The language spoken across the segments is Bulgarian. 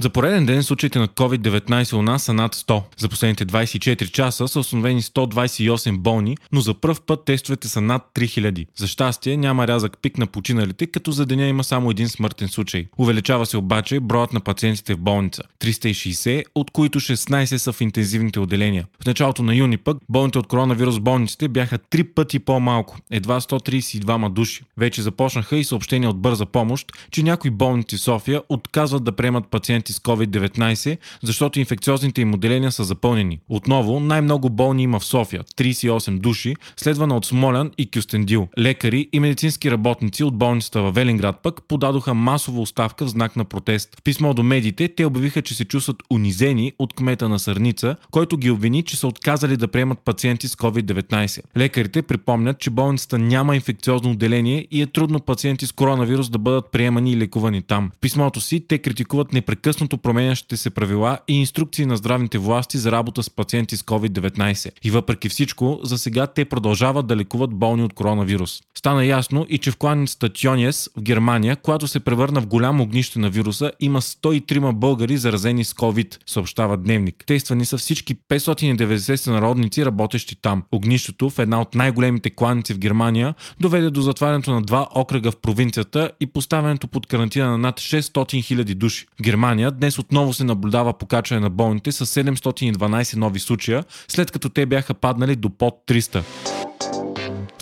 За пореден ден случаите на COVID-19 у нас са над 100. За последните 24 часа са установени 128 болни, но за първ път тестовете са над 3000. За щастие няма рязък пик на починалите, като за деня има само един смъртен случай. Увеличава се обаче броят на пациентите в болница. 360, от които 16 са в интензивните отделения. В началото на юни пък болните от коронавирус болниците бяха три пъти по-малко, едва 132 души. Вече започнаха и съобщения от бърза помощ, че някои болници в София отказват да приемат пациенти пациенти с COVID-19, защото инфекциозните им отделения са запълнени. Отново, най-много болни има в София 38 души, следвана от Смолян и Кюстендил. Лекари и медицински работници от болницата в Велинград пък подадоха масова оставка в знак на протест. В писмо до медиите те обявиха, че се чувстват унизени от кмета на Сърница, който ги обвини, че са отказали да приемат пациенти с COVID-19. Лекарите припомнят, че болницата няма инфекциозно отделение и е трудно пациенти с коронавирус да бъдат приемани и лекувани там. В писмото си те критикуват непрекъснато непрекъснато променящите се правила и инструкции на здравните власти за работа с пациенти с COVID-19. И въпреки всичко, за сега те продължават да лекуват болни от коронавирус. Стана ясно и че в кланицата Тьонес в Германия, която се превърна в голямо огнище на вируса, има 103 българи заразени с COVID, съобщава Дневник. Тествани са всички 590 сънародници, работещи там. Огнището в една от най-големите кланици в Германия доведе до затварянето на два окръга в провинцията и поставянето под карантина на над 600 000 души. Германия Германия днес отново се наблюдава покачване на болните с 712 нови случая, след като те бяха паднали до под 300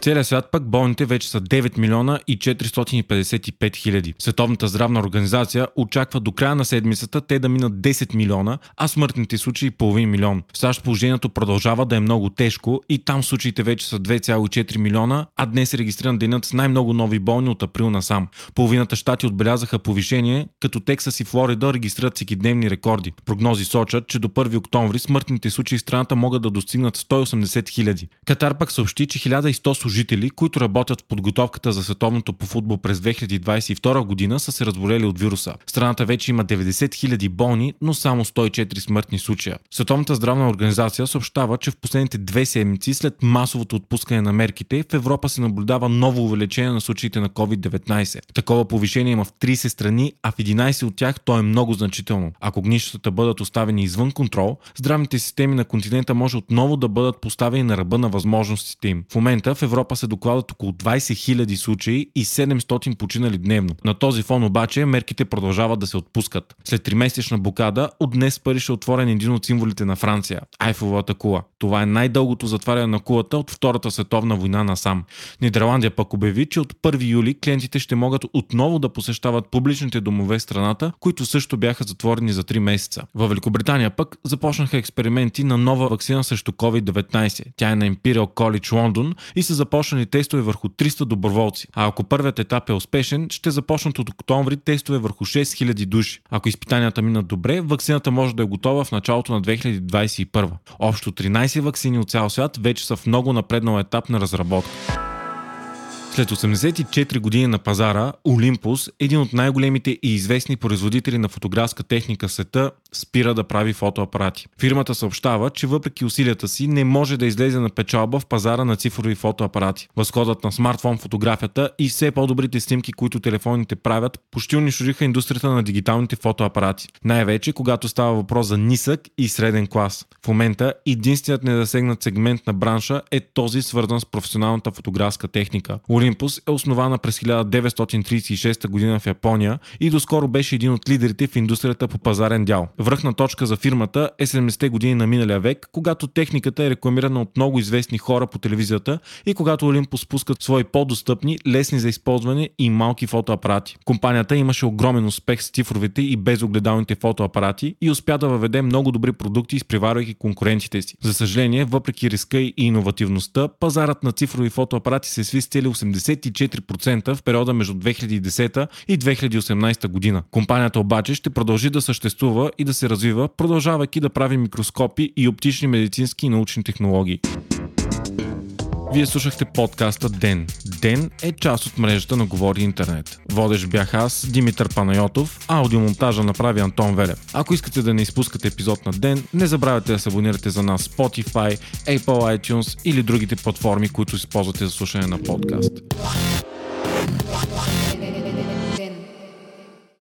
целия свят пък болните вече са 9 милиона и 455 хиляди. Световната здравна организация очаква до края на седмицата те да минат 10 милиона, а смъртните случаи половин милион. В САЩ положението продължава да е много тежко и там случаите вече са 2,4 милиона, а днес е регистриран денят с най-много нови болни от април насам. Половината щати отбелязаха повишение, като Тексас и Флорида регистрират всекидневни рекорди. Прогнози сочат, че до 1 октомври смъртните случаи в страната могат да достигнат 180 хиляди. Катар пък съобщи, че 1100 служители, които работят в подготовката за световното по футбол през 2022 година, са се разболели от вируса. Страната вече има 90 000 болни, но само 104 смъртни случая. Световната здравна организация съобщава, че в последните две седмици след масовото отпускане на мерките в Европа се наблюдава ново увеличение на случаите на COVID-19. Такова повишение има в 30 страни, а в 11 от тях то е много значително. Ако огнищата бъдат оставени извън контрол, здравните системи на континента може отново да бъдат поставени на ръба на възможностите им. В момента в Европа Европа се докладат около 20 000 случаи и 700 починали дневно. На този фон обаче мерките продължават да се отпускат. След 3-месечна блокада, от днес Париж е отворен един от символите на Франция – Айфовата кула. Това е най-дългото затваряне на кулата от Втората световна война насам. Нидерландия пък обяви, че от 1 юли клиентите ще могат отново да посещават публичните домове в страната, които също бяха затворени за 3 месеца. В Великобритания пък започнаха експерименти на нова вакцина срещу COVID-19. Тя е на Imperial College Лондон и се започва започнали тестове върху 300 доброволци. А ако първият етап е успешен, ще започнат от октомври тестове върху 6000 души. Ако изпитанията минат добре, вакцината може да е готова в началото на 2021. Общо 13 вакцини от цял свят вече са в много напреднал етап на разработка. След 84 години на пазара, Олимпус, един от най-големите и известни производители на фотографска техника в света, спира да прави фотоапарати. Фирмата съобщава, че въпреки усилията си не може да излезе на печалба в пазара на цифрови фотоапарати. Възходът на смартфон фотографията и все по-добрите снимки, които телефоните правят, почти унищожиха индустрията на дигиталните фотоапарати. Най-вече, когато става въпрос за нисък и среден клас. В момента единственият недосегнат сегмент на бранша е този свързан с професионалната фотографска техника. Олимпус е основана през 1936 година в Япония и доскоро беше един от лидерите в индустрията по пазарен дял. Връхна точка за фирмата е 70-те години на миналия век, когато техниката е рекламирана от много известни хора по телевизията и когато Олимпус пускат свои по-достъпни, лесни за използване и малки фотоапарати. Компанията имаше огромен успех с цифровите и безогледалните фотоапарати и успя да въведе много добри продукти, изпреварвайки конкурентите си. За съжаление, въпреки риска и иновативността, пазарът на цифрови фотоапарати се сви с цели 74% в периода между 2010 и 2018 година. Компанията обаче ще продължи да съществува и да се развива, продължавайки да прави микроскопи и оптични медицински и научни технологии. Вие слушахте подкаста Ден. Ден е част от мрежата на Говори Интернет. Водещ бях аз, Димитър Панайотов, аудиомонтажа направи Антон Велев. Ако искате да не изпускате епизод на Ден, не забравяйте да се абонирате за нас Spotify, Apple iTunes или другите платформи, които използвате за слушане на подкаст.